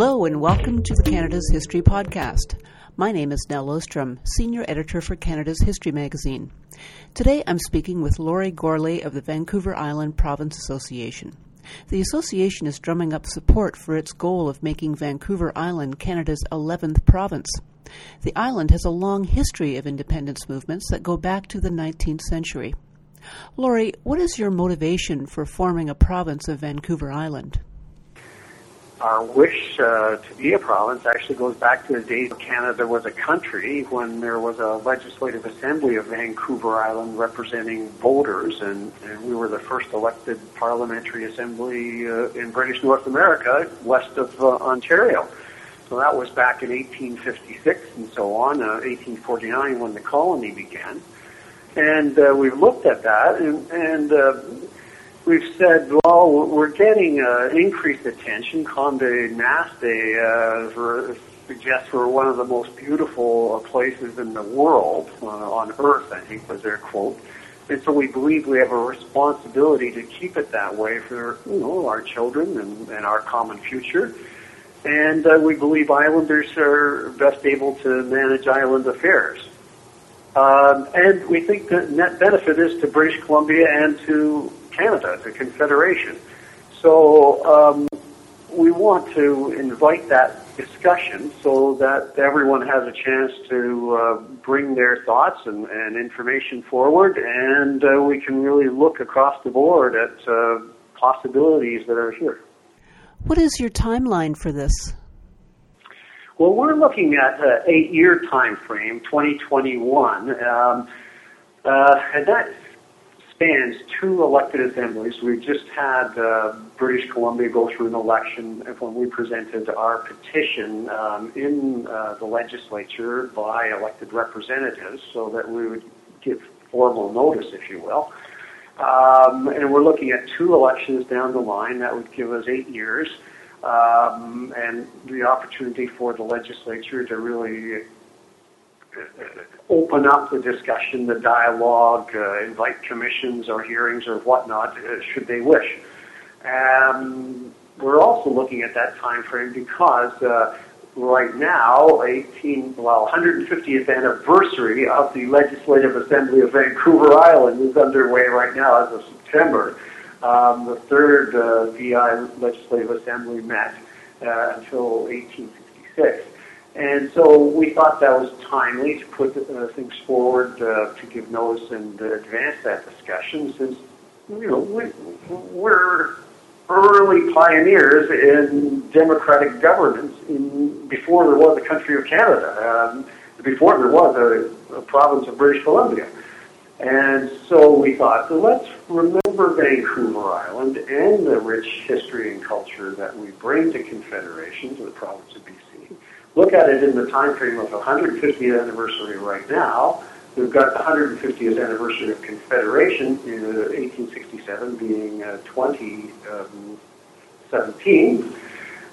Hello, and welcome to the Canada's History Podcast. My name is Nelle Oosterom, Senior Editor for Canada's History Magazine. Today I'm speaking with Laurie Gourlay of the Vancouver Island Province Association. The association is drumming up support for its goal of making Vancouver Island Canada's 11th province. The island has a long history of independence movements that go back to the 19th century. Laurie, what is your motivation for forming a province of Vancouver Island? Our wish uh, to be a province actually goes back to the days Canada was a country when there was a legislative assembly of Vancouver Island representing voters, and, and we were the first elected parliamentary assembly uh, in British North America west of uh, Ontario. So that was back in 1856 and so on, uh, 1849 when the colony began. And uh, we've looked at that, and, and uh, we've said, well, we're getting uh, increased attention. Condé Nast uh, suggests we're one of the most beautiful places in the world uh, on earth. I think was their quote. And so we believe we have a responsibility to keep it that way for you know our children and, and our common future. And uh, we believe islanders are best able to manage island affairs. Um, and we think the net benefit is to British Columbia and to Canada, the Confederation. So um, we want to invite that discussion so that everyone has a chance to uh, bring their thoughts and, and information forward, and uh, we can really look across the board at uh, possibilities that are here. What is your timeline for this? Well, we're looking at an eight-year time frame, 2021, um, uh, and that spans two elected assemblies. We just had uh, British Columbia go through an election when we presented our petition um, in uh, the legislature by elected representatives so that we would give formal notice, if you will. Um, and we're looking at two elections down the line. That would give us eight years. Um, and the opportunity for the legislature to really open up the discussion, the dialogue, uh, invite commissions or hearings or whatnot, uh, should they wish. Um, we're also looking at that time frame because uh, right now, 18, well, 150th anniversary of the Legislative Assembly of Vancouver Island is underway right now as of September. Um, the third uh, VI Legislative Assembly met uh, until 1866. And so we thought that was timely to put uh, things forward uh, to give notice and uh, advance that discussion since, you know, we, we're early pioneers in democratic governance in, before there was a country of Canada, um, before there was a, a province of British Columbia. And so we thought, let's remember Vancouver Island and the rich history and culture that we bring to Confederation, to the province of BC look at it in the time frame of the 150th anniversary right now. We've got the 150th anniversary of Confederation in 1867 being uh, 2017. Um,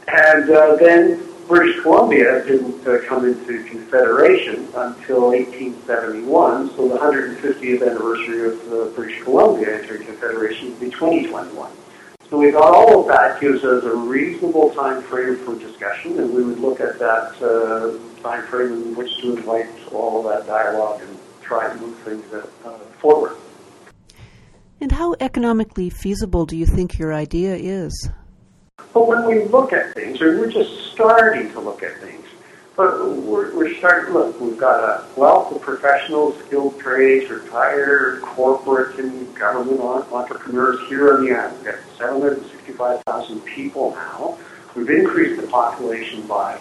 and uh, then British Columbia didn't uh, come into Confederation until 1871, so the 150th anniversary of uh, British Columbia entering Confederation would be 2021. So we got all of that gives us a reasonable time frame for discussion, and we would look at that uh, time frame in which to invite all of that dialogue and try to move things uh, forward. And how economically feasible do you think your idea is? Well, when we look at things, or we're just starting to look at things, but we're, we're starting, look, we've got a wealth of professionals, skilled trades, retired corporate and government entrepreneurs here on the island. We've got 765,000 people now. We've increased the population by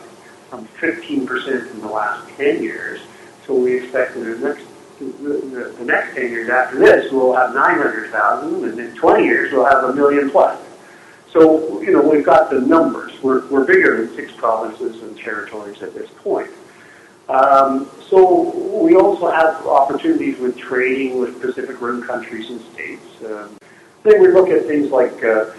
um, 15% in the last 10 years. So we expect in the next the, the, the next 10 years after this, we'll have 900,000, and in 20 years, we'll have a million plus. So, you know, we've got the numbers. We're, we're bigger than six provinces and territories at this point. Um, so we also have opportunities with trading with Pacific Rim countries and states. Um, then we look at things like, uh,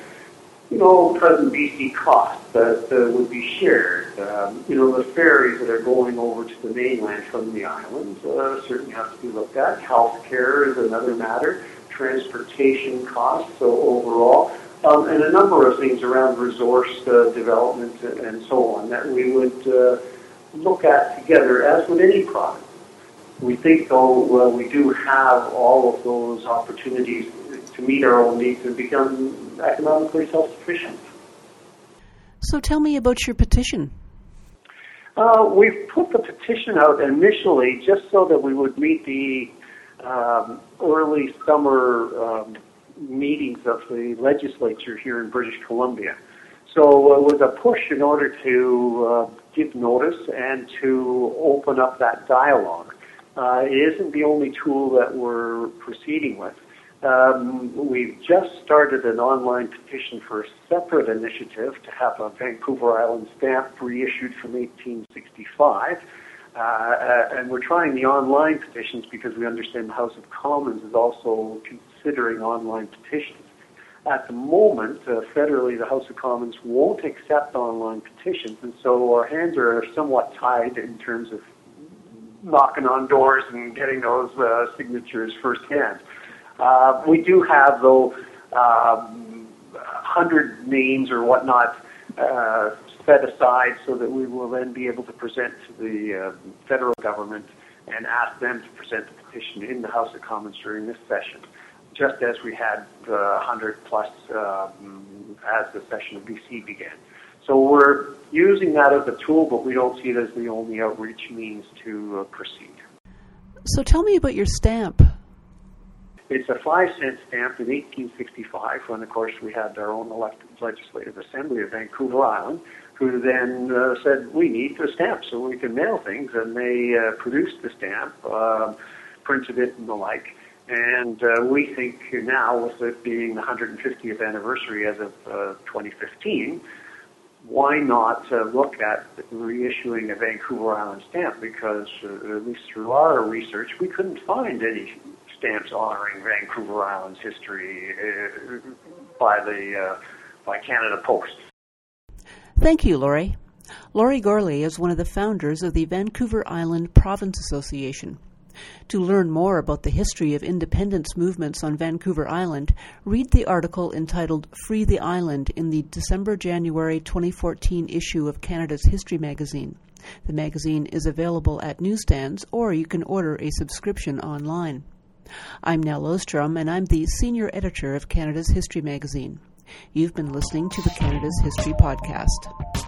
you know, present BC costs that uh, would be shared. Um, you know, the ferries that are going over to the mainland from the islands uh, certainly have to be looked at. Health care is another matter. Transportation costs, so overall. Um, and a number of things around resource uh, development and so on that we would uh, look at together, as with any province. We think, though, we do have all of those opportunities to meet our own needs and become economically self-sufficient. So tell me about your petition. Uh, we've put the petition out initially just so that we would meet the um, early summer um, meetings of the legislature here in British Columbia. So uh, it was a push in order to uh, give notice and to open up that dialogue. Uh, it isn't the only tool that we're proceeding with. Um, we've just started an online petition for a separate initiative to have a Vancouver Island stamp reissued from 1865. Uh, uh, and we're trying the online petitions because we understand the House of Commons is also considering online petitions. At the moment, uh, federally, the House of Commons won't accept online petitions, and so our hands are somewhat tied in terms of knocking on doors and getting those uh, signatures firsthand. Uh, we do have, though, um, 100 names or whatnot uh, set aside so that we will then be able to present to the uh, federal government and ask them to present the petition in the House of Commons during this session, just as we had uh, 100 plus um, as the session of BC began. So we're using that as a tool, but we don't see it as the only outreach means to uh, proceed. So tell me about your stamp. It's a five cent stamp in 1865 when, of course, we had our own elected legislative assembly of Vancouver Island, who then uh, said, we need a stamp so we can mail things. And they uh, produced the stamp, uh, printed it and the like. And uh, we think now, with it being the 150th anniversary as of uh, 2015, why not uh, look at reissuing a Vancouver Island stamp? Because, uh, at least through our research, we couldn't find any stamps honoring Vancouver Island's history uh, by the uh, by Canada Post. Thank you, Laurie. Laurie Gourlay is one of the founders of the Vancouver Island Province Association. To learn more about the history of independence movements on Vancouver Island, read the article entitled Free the Island in the December January 2014 issue of Canada's History magazine. The magazine is available at newsstands or you can order a subscription online. I'm Nelle Oosterom, and I'm the senior editor of Canada's History magazine. You've been listening to the Canada's History Podcast.